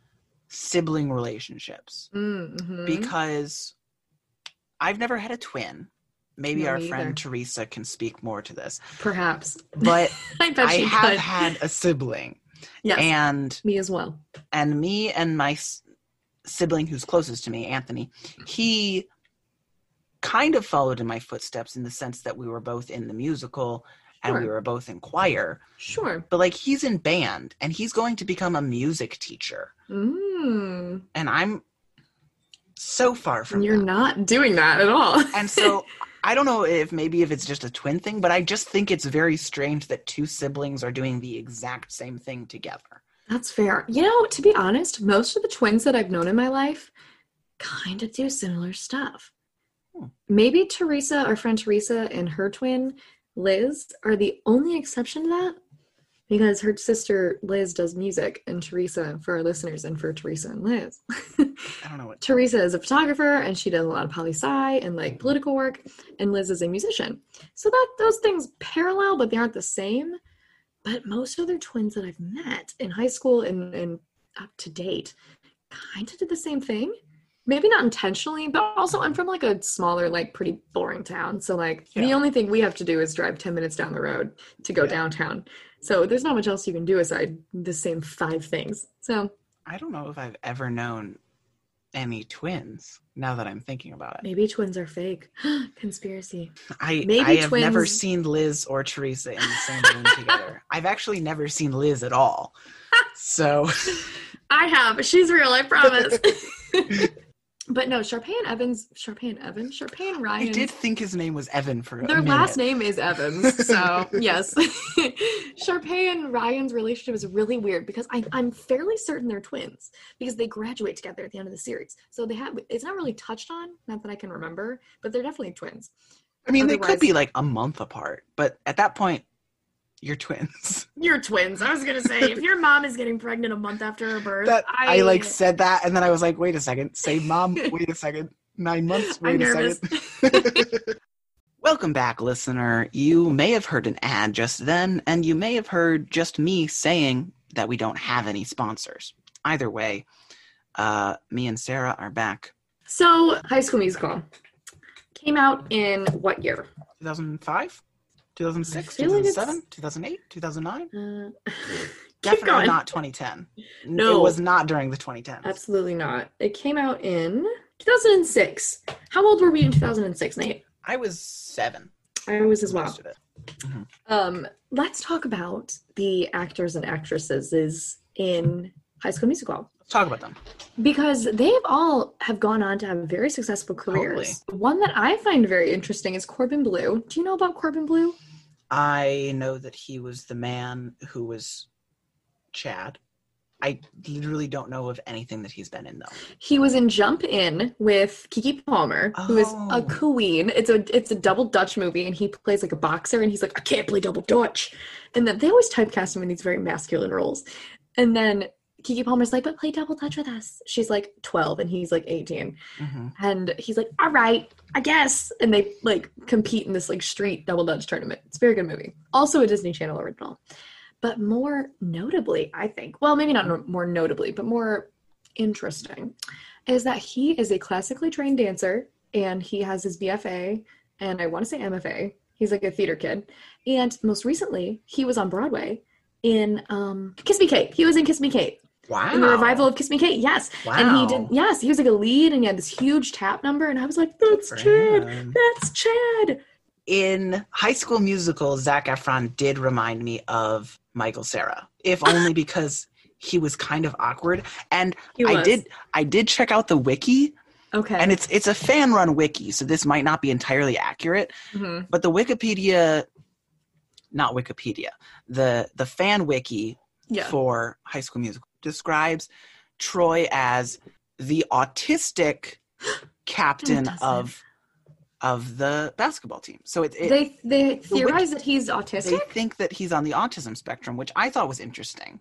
sibling relationships Mhm. because I've never had a twin. Maybe No, our friend either. Teresa can speak more to this, perhaps but I I have could. had a sibling, yes, and me as well. and me and my s- sibling who's closest to me, Anthony, he kind of followed in my footsteps in the sense that we were both in the musical and we were both in choir. Sure. But like he's in band and he's going to become a music teacher. Mm. And I'm so far from you're that. not doing that at all. And so I don't know if maybe if it's just a twin thing, but I just think it's very strange that two siblings are doing the exact same thing together. That's fair. You know, to be honest, most of the twins that I've known in my life kind of do similar stuff. Hmm. Maybe Teresa, our friend Teresa, and her twin Liz are the only exception to that because her sister Liz does music, and Teresa, for our listeners, and for Teresa and Liz. I don't know what Teresa is a photographer and she does a lot of poli sci and like political work, and Liz is a musician. So that those things parallel, but they aren't the same. But most other twins that I've met in high school and, and up to date kind of did the same thing. Maybe not intentionally, but also I'm from like a smaller, like pretty boring town. So like the only thing we have to do is drive 10 minutes down the road to go Yeah. downtown. So there's not much else you can do aside the same five things. So I don't know if I've ever known any twins now that I'm thinking about it. maybe twins are fake. Conspiracy. I Maybe I have never seen Liz or Teresa in the same room together. I've actually never seen Liz at all. So I have. She's real, I promise. but no, Sharpay and Evans, Sharpay and Evans, Sharpay and I Ryan. did think his name was Evan for a Their last name is Evans, so yes. Sharpay and Ryan's relationship is really weird because I, I'm fairly certain they're twins because they graduate together at the end of the series. So they have it's not really touched on, not that I can remember, but they're definitely twins. I mean, they could be like a month apart, but at that point, you're twins. You're twins. I was gonna say if your mom is getting pregnant a month after her birth, That I, like said that, and then I was like, wait a second, say mom, wait a second, nine months, I'm wait a nervous. second. Welcome back, listener. You may have heard an ad just then, and you may have heard just me saying that we don't have any sponsors. Either way, uh, me and Sarah are back. So High School Musical came out in what year? 2005, 2006, I feel like it's- 2007, 2008, 2009. Uh, Definitely going. not 2010. No. it was not during the 2010s. Absolutely not. It came out in 2006. How old were we in 2006, Nate? I was seven. I was as well. most of it. Um, let's talk about the actors and actresses is in High School Musical Let's talk about them. because they've all have gone on to have very successful careers. One that I find very interesting is Corbin Bleu. Do you know about Corbin Bleu? I know that he was the man who was Chad. I literally don't know of anything that he's been in though. He was in Jump In with Keke Palmer, who is Oh. a queen. It's a it's a double Dutch movie, and he plays like a boxer, and he's like, I can't play double Dutch. And then they always typecast him in these very masculine roles. And then Keke Palmer's like, but play double Dutch with us. She's like 12 and he's like 18. Mhm. And he's like, all right, I guess. And they like compete in this like street double Dutch tournament. It's a very good movie. Also a Disney Channel original. But more notably, I think, well, maybe not no- more notably, but more interesting, is that he is a classically trained dancer and he has his BFA and I want to say MFA. He's like a theater kid. And most recently, he was on Broadway in um, Kiss Me Kate. He was in Kiss Me Kate Wow. in the revival of Kiss Me Kate. Yes. Wow. And he did, yes, he was like a lead and he had this huge tap number. And I was like, that's Chad. him. That's Chad. In High School Musical, Zac Efron did remind me of Michael Cera, if only because he was kind of awkward. And I did I did check out the wiki, Okay. and it's it's a fan run wiki, so this might not be entirely accurate. Mhm. But the Wikipedia, not Wikipedia, the the fan wiki Yeah. for High School Musical describes Troy as the autistic captain of of the basketball team. So it, it they they theorize that he's autistic. they think that he's on the autism spectrum, which I thought was interesting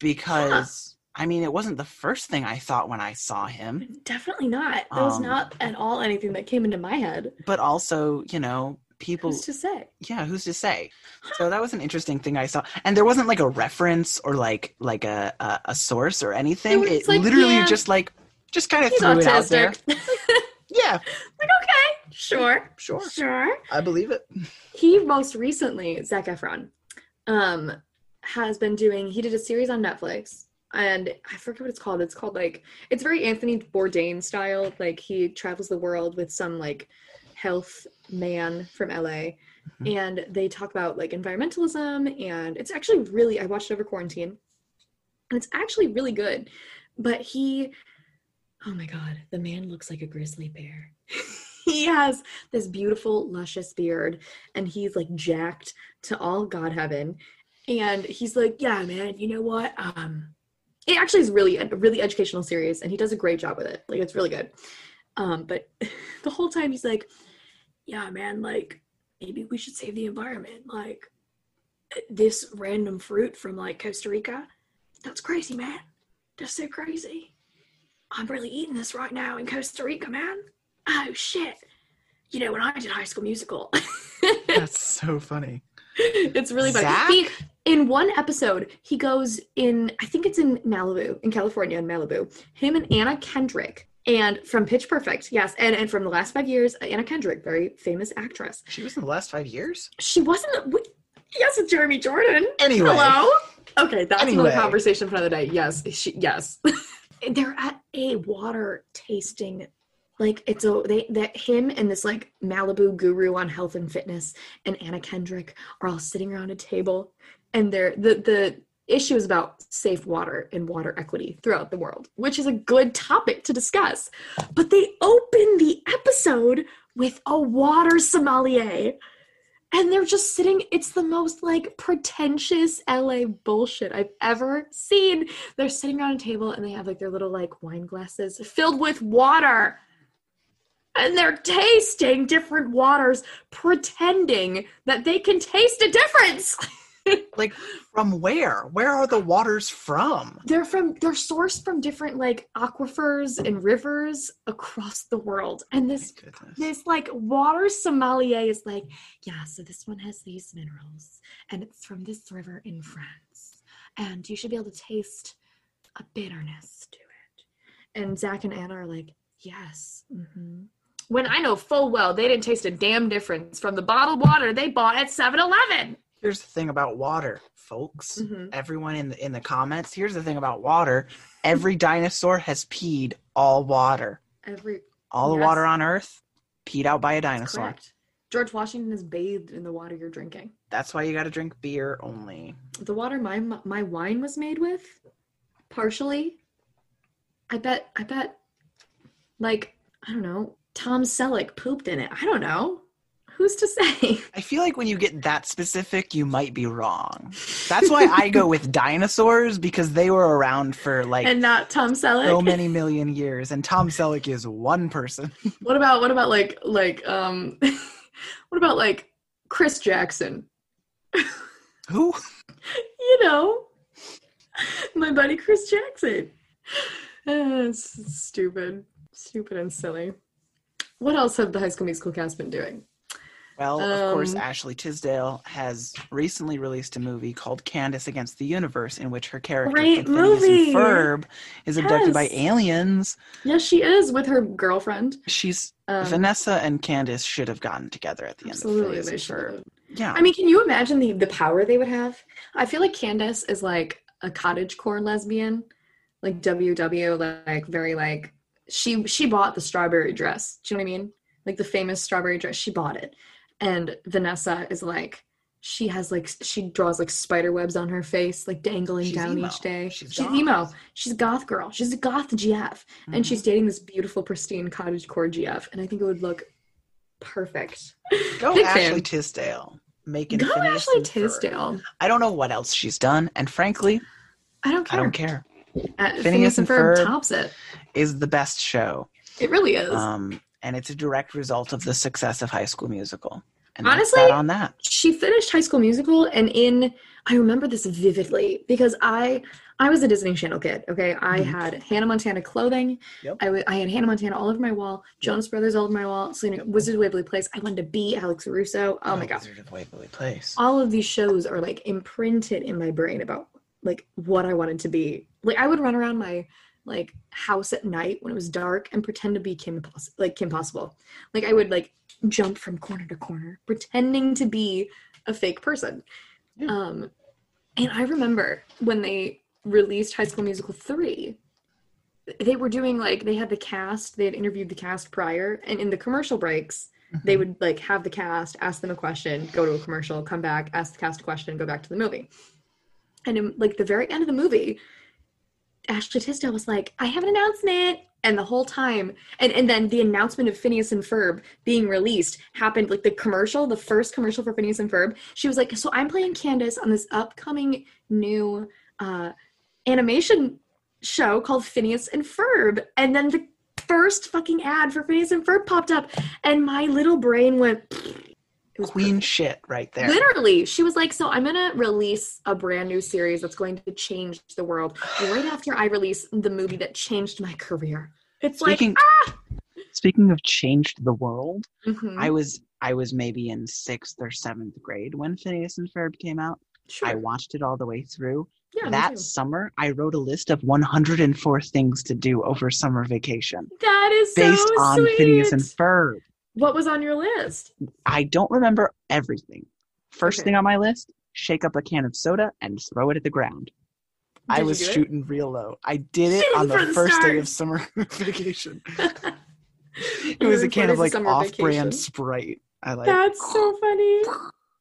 because I mean it wasn't the first thing I thought when I saw him, Definitely not. That was Um, not at all anything that came into my head. but also you know people Who's to say? yeah who's to say so that was an interesting thing i saw and there wasn't like a reference or like like a a, a source or anything was it like, literally yeah, just like just kind of He's threw it out there yeah like okay, sure, sure sure. i believe it He most recently, Zac Efron, um, has been doing. He did a series on Netflix and I forget what it's called. It's called like it's very Anthony Bourdain style. Like he travels the world with some like health man from LA, Mhm. and they talk about like environmentalism. And it's actually really I watched it over quarantine, and it's actually really good. But he, oh my god, the man looks like a grizzly bear. he has this beautiful luscious beard, and he's like jacked to all god heaven. And he's like, yeah, man, you know what? Um, it actually is really a really educational series and he does a great job with it like it's really good um but the whole time he's like yeah man like maybe we should save the environment like this random fruit from like costa rica that's crazy man that's so crazy i'm really eating this right now in costa rica man oh shit you know when i did high school musical That's so funny. it's really funny. Zac? He, in one episode, he goes in, I think it's in Malibu, in California, in Malibu. Him and Anna Kendrick, and from Pitch Perfect, yes, and and from the last five years, Anna Kendrick, very famous actress. She was in the last five years. She wasn't. Yes, it's Jeremy Jordan. Anyway, Hello. Okay, that's Anyway. another conversation for another day. Yes, she, yes. They're at a water tasting, like it's a they that him and this like Malibu guru on health and fitness and Anna Kendrick are all sitting around a table, and they're the the issue is about safe water and water equity throughout the world, which is a good topic to discuss. But they open the episode with a water sommelier and they're just sitting it's the most like pretentious la bullshit i've ever seen. They're sitting around a table and they have like their little like wine glasses filled with water. And they're tasting different waters pretending that they can taste a difference like from where? Where are the waters from? they're from they're sourced from different like aquifers and rivers across the world and this this like water sommelier is like, yeah, so this one has these minerals and it's from this river in France. And you should be able to taste a bitterness to it. And Zac and Anna are like, yes. Mm-hmm When I know full well they didn't taste a damn difference from the bottled water they bought at 7 Eleven. Here's the thing about water, folks. Mhm. Everyone in the in the comments. Here's the thing about water. Every dinosaur has peed all water. Every All the water on Earth peed out by a dinosaur. George Washington is bathed in the water you're drinking. That's why you got to drink beer only. the water my my wine was made with partially i bet i bet like i don't know tom selleck pooped in it i don't know who's to say? I feel like when you get that specific, you might be wrong. That's why I go with dinosaurs because they were around for like and not tom selleck. so many million years, and Tom Selleck is one person. what about what about like like um what about like chris jackson? Who? you know my buddy chris jackson. It's stupid. Stupid and silly. What else have the high school musical cast been doing Well, of course, Um, Ashley Tisdale has recently released a movie called Candace Against the Universe, in which her character Great from Phineas movie! Ferb is abducted by aliens. Yes, she is with her girlfriend. She's Um, Vanessa and Candace should have gotten together at the absolutely, end of they Phineas should. and Yeah, I mean, can you imagine the the power they would have? I feel like Candace is like a cottagecore lesbian, like WW, like very like she she bought the strawberry dress. Do you know what I mean? Like the famous strawberry dress, she bought it. And Vanessa is like she has like she draws like spider webs on her face, like dangling She's down emo. each day. She's She's, emo. She's a goth girl. She's a goth GF. and Mhm. she's dating this beautiful, pristine cottagecore GF, and I think it would look perfect. go big Ashley fan. Tisdale making Go Ashley and Ferb. Tisdale. I don't know what else she's done, and frankly, I don't care. I don't care. Uh, Phineas Phineas and and Ferb, Ferb. tops it. Is the best show, It really is. um, and it's a direct result of the success of High School Musical. And Honestly, that on that. she finished High School Musical, and in I remember this vividly because I I was a Disney Channel kid. Okay, I Mhm. had Hannah Montana clothing. Yep. I had Hannah Montana all over my wall. Jonas Brothers all over my wall. Selena Wizard of Waverly Place. I wanted to be Alex Russo. Oh my god. Wizard of Waverly Place. all of these shows are like imprinted in my brain about like what I wanted to be. Like I would run around my like house at night when it was dark and pretend to be Kim Poss- like Kim Possible. Like I would like jump from corner to corner pretending to be a fake person. Yeah. Um and I remember when they released High School Musical 3, they were doing like they had the cast, they had interviewed the cast prior, and in the commercial breaks, they would like have the cast, ask them a question, go to a commercial, come back, ask the cast a question, go back to the movie. And in like the very end of the movie, Ashley Tisdale was like, I have an announcement. And the whole time, and, and then the announcement of Phineas and Ferb being released happened like the commercial, the first commercial for Phineas and Ferb. She was like, So I'm playing Candace on this upcoming new uh, animation show called Phineas and Ferb. And then the first fucking ad for Phineas and Ferb popped up, and my little brain went, it was Queen shit right there. Literally, she was like, "So I'm gonna release a brand new series that's going to change the world right after I release the movie that changed my career." It's Speaking- like, Speaking of changed the world, Mhm. I was I was maybe in sixth or seventh grade when Phineas and Ferb came out. sure, I watched it all the way through. yeah, that summer, I wrote a list of 104 things to do over summer vacation that is based so on sweet. Phineas and Ferb. What was on your list? I don't remember everything. First Okay. thing on my list: shake up a can of soda and throw it at the ground. I Did you was do it? shooting real low. I did it Shooting on the for the first day of summer vacation. It You was a were can of like summer off-brand. Sprite. I like. That's so funny.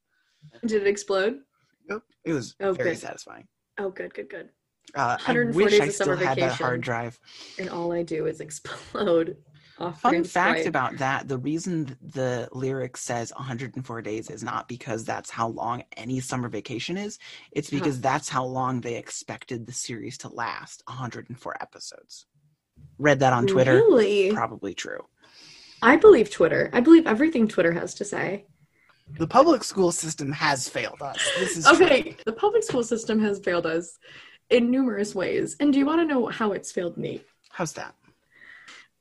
Did it explode? Yep, It was Oh, very good. satisfying. Oh, good, good, good. Uh, I wish I still summer had that vacation. hard drive. And all I do is explode. Fun fact about that: the reason the lyric says 104 days is not because that's how long any summer vacation is. It's Uh-huh. because that's how long they expected the series to last 104 episodes. Read that on Twitter. Really? Probably true. I believe Twitter. I believe everything Twitter has to say. The public school system has failed us. This is true. Okay, the public school system has failed us in numerous ways. And do you want to know how it's failed me? How's that?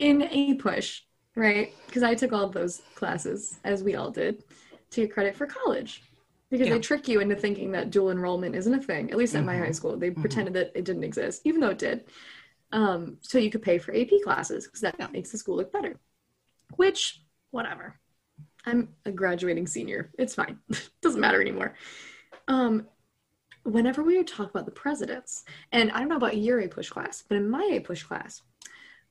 In APUSH, right? Because I took all those classes, as we all did, to get credit for college. Because Yeah. they trick you into thinking that dual enrollment isn't a thing. At least at my high school, they Mhm. pretended that it didn't exist, even though it did. Um, so you could pay for AP classes because that Yeah. makes the school look better. Which, whatever. I'm a graduating senior. It's fine. Doesn't matter anymore. Um, whenever we would talk about the presidents, and I don't know about your APUSH class, but in my APUSH class,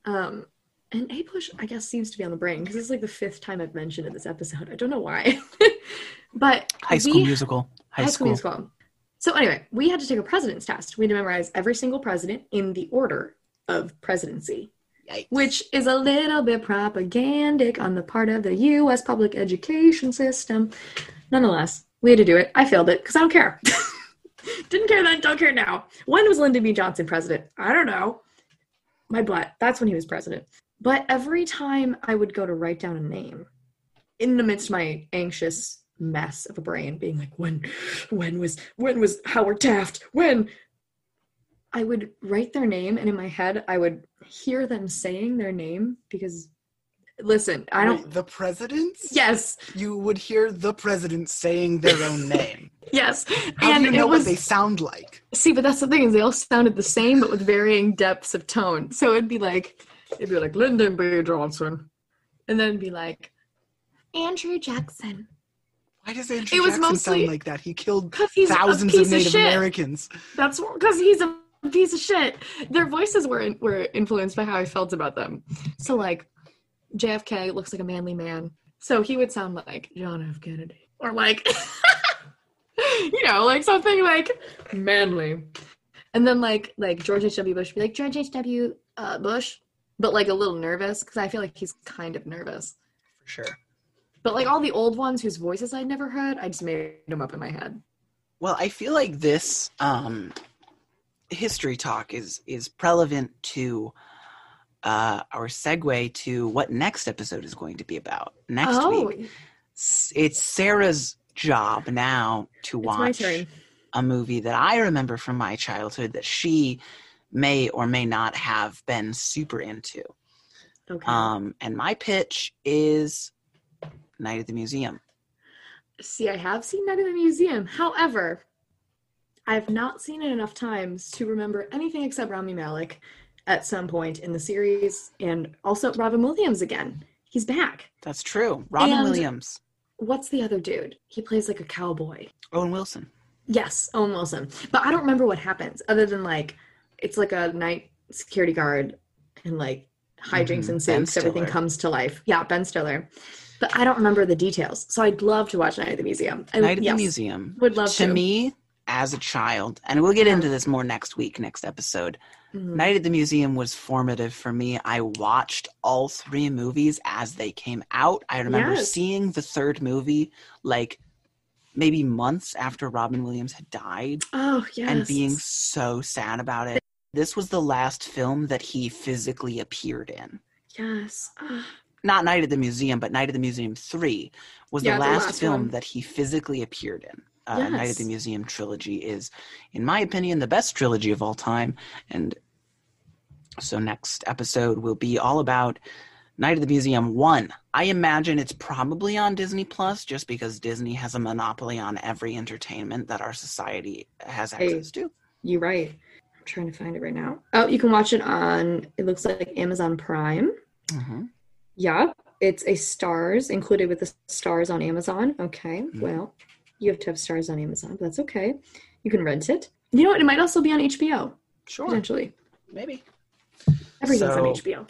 um, and APUSH I guess seems to be on the brain because it's like the fifth time I've mentioned in this episode. I don't know why, but High school we- musical. High, High school. School Musical. So anyway, we had to take a president's test. We had to memorize every single president in the order of presidency, Yikes. which is a little bit propagandic on the part of the U.S. public education system. Nonetheless, we had to do it. I failed it because I don't care. Didn't care then, don't care now. When was Lyndon B. Johnson president? I don't know. My butt. That's when he was president. But every time I would go to write down a name, in the midst of my anxious mess of a brain, being like, when, when was, when was Howard Taft? When? I would write their name, and in my head, I would hear them saying their name because, listen, I don't. Wait, the presidents? Yes, You would hear the president saying their own name. yes. How and do you know was what they sound like? see, but that's the thing is they all sounded the same, but with varying depths of tone. So it'd be like, it'd be like Lyndon B. Johnson, and then be like Andrew Jackson, Why does Andrew It was Jackson mostly- sound like that? He killed because he's thousands a piece of Native shit. Americans. That's because he's a piece of shit. Their voices were were influenced by how I felt about them. So like, JFK looks like a manly man, so he would sound like John F. Kennedy, or like, you know, like something like manly. And then like like George H. W. Bush would be like George H. W. Uh, Bush, but like a little nervous because I feel like he's kind of nervous. For sure. But like all the old ones whose voices I'd never heard, I just made them up in my head. Well, I feel like this um, history talk is is relevant to uh, our segue to what next episode is going to be about. Next oh, week, it's Sarah's job now to it's watch a movie that I remember from my childhood that she may or may not have been super into. Okay. Um, and my pitch is Night at the Museum. See, I have seen Night at the Museum. However, I have not seen it enough times to remember anything except Rami Malek at some point in the series, and also Robin Williams again. He's back. That's true. Robin And- Williams, What's the other dude? He plays like a cowboy. Owen Wilson. Yes, Owen Wilson. But I don't remember what happens other than like it's like a night security guard and like hijinks Mhm. ensues. Ben Everything comes to life. Yeah, Ben Stiller. But I don't remember the details. So I'd love to watch Night at the Museum. I, Night at yes, the Museum. Would love to to. me, as a child, and we'll get Yeah. into this more next week, next episode. Mhm. Night at the Museum was formative for me. I watched all three movies as they came out. I remember Yes. seeing the third movie like maybe months after Robin Williams had died Oh yes. and being so sad about it. This was the last film that he physically appeared in. yes. Ah, Not Night at the Museum, but Night at the Museum 3 was Yeah, the the last, last film one. that he physically appeared in. Uh, Night at the Museum trilogy is, in my opinion, the best trilogy of all time. And so next episode will be all about Night at the Museum 1. I imagine it's probably on Disney Plus just because Disney has a monopoly on every entertainment that our society has Hey. access to. you're right. I'm trying to find it right now. Oh, you can watch it on it looks like Amazon Prime. hmm Yeah, it's a Starz included with the Starz on Amazon. Okay, Mhm. well, you have to have Starz on Amazon, but that's okay. You can rent it. You know what? It might also be on HBO Sure, potentially. maybe. Everything's on HBO.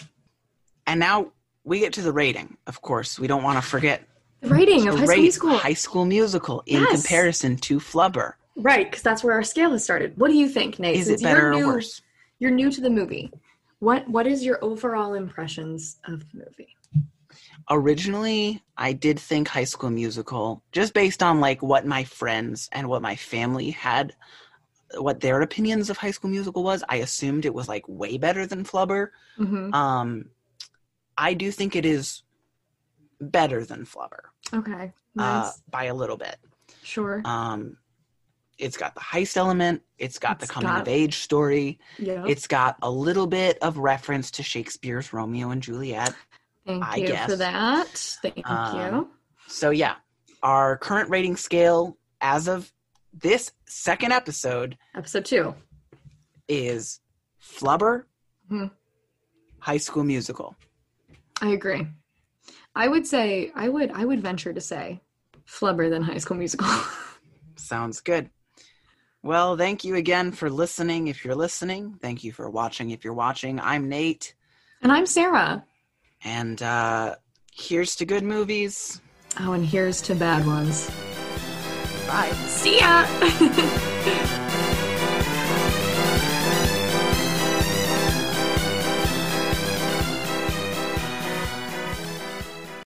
And now we get to the rating. Of course, we don't want to forget The rating of High School Musical. High School Musical in Yes. comparison to Flubber. Right, because that's where our scale has started. What do you think, Nate? Is Since it better you're or new, worse? You're new to the movie. What What is your overall impressions of the movie? Originally, I did think High School Musical, just based on like what my friends and what my family had, what their opinions of High School Musical was. I assumed it was like way better than Flubber. Mm-hmm. Um, I do think it is better than Flubber Okay, uh, nice. by a little bit. sure. Um, it's got the heist element. It's got It's the coming got- of age story. yeah. It's got a little bit of reference to Shakespeare's Romeo and Juliet. Thank I you for that. Thank Um, you. So yeah, our current rating scale as of this second episode Episode two. is Flubber, Mhm. High School Musical. I agree. I would say I would I would venture to say flubber than High School Musical. Sounds good. Well, thank you again for listening. If you're listening, thank you for watching. If you're watching, I'm Nate, and I'm Sarah. and uh, here's to good movies. Oh, and here's to bad ones. Bye. See ya.